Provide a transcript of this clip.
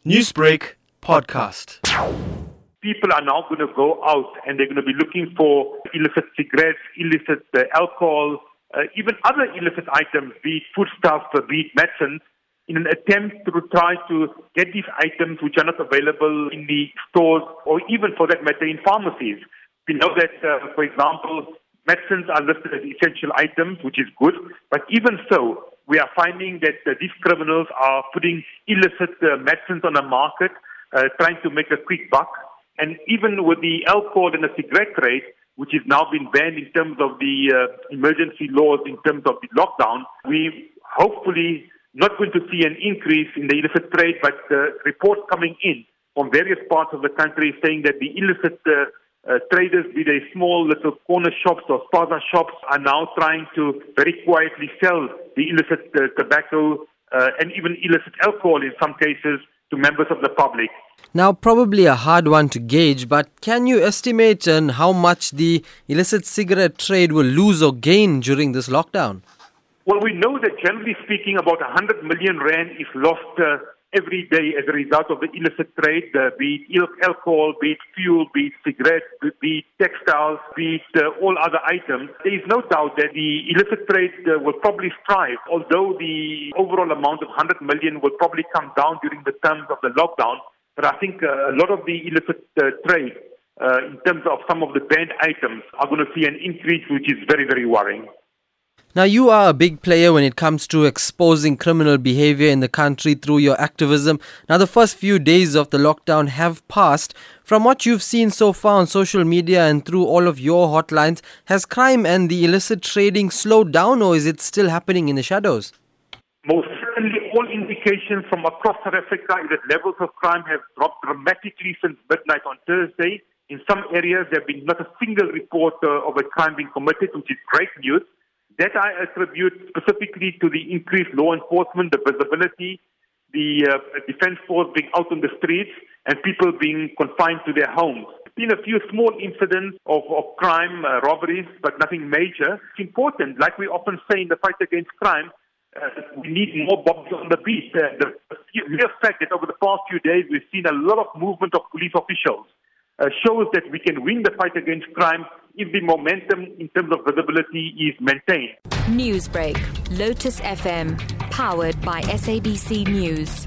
Newsbreak podcast. People are now going to go out and they're going to be looking for illicit cigarettes, illicit uh, alcohol, uh, even other illicit items, be it foodstuffs, uh, be it medicines, in an attempt to try to get these items which are not available in the stores or even for that matter in pharmacies. We know that, uh, for example, medicines are listed as essential items, which is good, but even so, we are finding that uh, these criminals are putting illicit uh, medicines on the market, uh, trying to make a quick buck. And even with the alcohol and the cigarette trade, which has now been banned in terms of the uh, emergency laws, in terms of the lockdown, we hopefully not going to see an increase in the illicit trade, but reports coming in from various parts of the country saying that the illicit uh, uh, traders, be they small little corner shops or plaza shops, are now trying to very quietly sell the illicit uh, tobacco uh, and even illicit alcohol in some cases to members of the public. Now, probably a hard one to gauge, but can you estimate on how much the illicit cigarette trade will lose or gain during this lockdown? Well, we know that generally speaking, about 100 million rand is lost uh, every day as a result of the illicit trade, uh, be it alcohol, be it fuel, be it cigarettes, be it textiles, be it uh, all other items. There is no doubt that the illicit trade uh, will probably strive, although the overall amount of 100 million will probably come down during the terms of the lockdown. But I think uh, a lot of the illicit uh, trade, uh, in terms of some of the banned items, are going to see an increase, which is very, very worrying. Now, you are a big player when it comes to exposing criminal behavior in the country through your activism. Now, the first few days of the lockdown have passed. From what you've seen so far on social media and through all of your hotlines, has crime and the illicit trading slowed down or is it still happening in the shadows? Most certainly, all indications from across South Africa is that levels of crime have dropped dramatically since midnight on Thursday. In some areas, there have been not a single report uh, of a crime being committed, which is great news. That I attribute specifically to the increased law enforcement, the visibility, the uh, defense force being out on the streets, and people being confined to their homes. Been a few small incidents of, of crime, uh, robberies, but nothing major. It's important, like we often say in the fight against crime, uh, we need more bodies on the beat. Uh, the mere fact that over the past few days we've seen a lot of movement of police officials uh, shows that we can win the fight against crime if the momentum in terms of visibility is maintained. Newsbreak, Lotus FM, powered by SABC News.